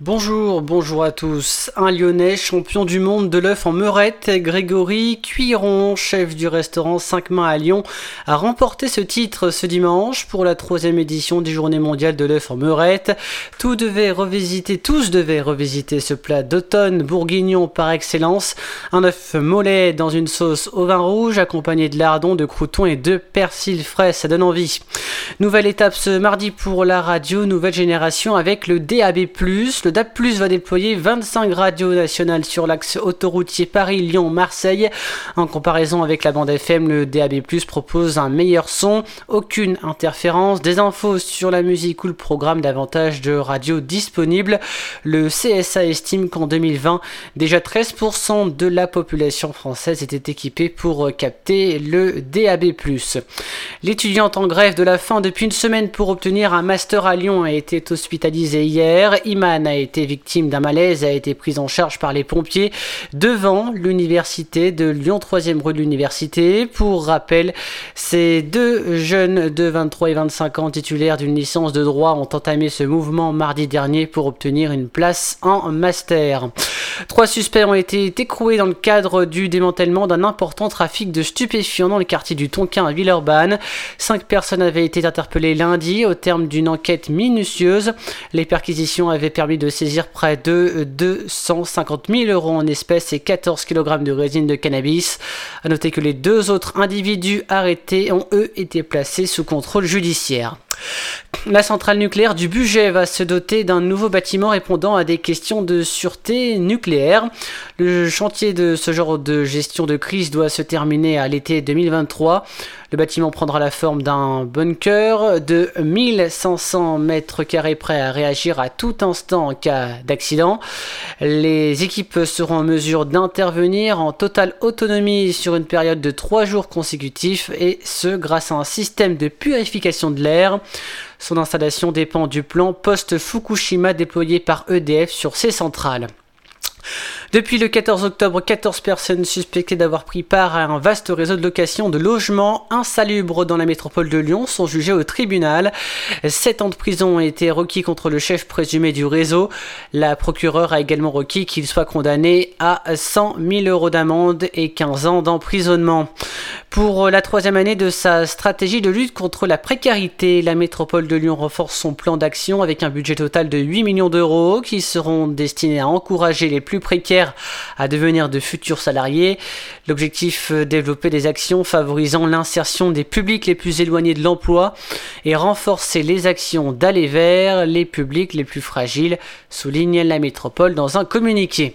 Bonjour, bonjour à tous. Un Lyonnais, champion du monde de l'œuf en meurette, Grégory Cuiron, chef du restaurant 5 mains à Lyon, a remporté ce titre ce dimanche pour la troisième édition des Journées mondiales de l'œuf en meurette. Tout devait revisiter, tous devaient revisiter ce plat d'automne bourguignon par excellence. Un œuf mollet dans une sauce au vin rouge accompagné de lardons, de croutons et de persil frais. Ça donne envie. Nouvelle étape ce mardi pour la radio, nouvelle génération avec le DAB+, le DAB+, va déployer 25 radios nationales sur l'axe autoroutier Paris-Lyon-Marseille. En comparaison avec la bande FM, le DAB+, propose un meilleur son, aucune interférence, des infos sur la musique ou le programme, davantage de radios disponibles. Le CSA estime qu'en 2020, déjà 13% de la population française était équipée pour capter le DAB+. L'étudiante en grève de la faim depuis une semaine pour obtenir un master à Lyon a été hospitalisée hier. Iman été victime d'un malaise a été prise en charge par les pompiers devant l'université de Lyon 3e rue de l'université. Pour rappel, ces deux jeunes de 23 et 25 ans titulaires d'une licence de droit ont entamé ce mouvement mardi dernier pour obtenir une place en master. Trois suspects ont été écroués dans le cadre du démantèlement d'un important trafic de stupéfiants dans le quartier du Tonkin à Villeurbanne. Cinq personnes avaient été interpellées lundi au terme d'une enquête minutieuse. Les perquisitions avaient permis de saisir près de 250 000 euros en espèces et 14 kg de résine de cannabis. A noter que les deux autres individus arrêtés ont eux été placés sous contrôle judiciaire. La centrale nucléaire du budget va se doter d'un nouveau bâtiment répondant à des questions de sûreté nucléaire. Le chantier de ce genre de gestion de crise doit se terminer à l'été 2023. Le bâtiment prendra la forme d'un bunker de 1500 mètres carrés prêt à réagir à tout instant en cas d'accident. Les équipes seront en mesure d'intervenir en totale autonomie sur une période de 3 jours consécutifs et ce grâce à un système de purification de l'air. Son installation dépend du plan post-Fukushima déployé par EDF sur ses centrales. Depuis le 14 octobre, 14 personnes suspectées d'avoir pris part à un vaste réseau de location de logements insalubres dans la métropole de Lyon sont jugées au tribunal. 7 ans de prison ont été requis contre le chef présumé du réseau. La procureure a également requis qu'il soit condamné à 100 000 euros d'amende et 15 ans d'emprisonnement. Pour la troisième année de sa stratégie de lutte contre la précarité, la métropole de Lyon renforce son plan d'action avec un budget total de 8 millions d'euros qui seront destinés à encourager les plus précaires à devenir de futurs salariés. L'objectif, euh, développer des actions favorisant l'insertion des publics les plus éloignés de l'emploi et renforcer les actions d'aller vers les publics les plus fragiles, souligne la métropole dans un communiqué.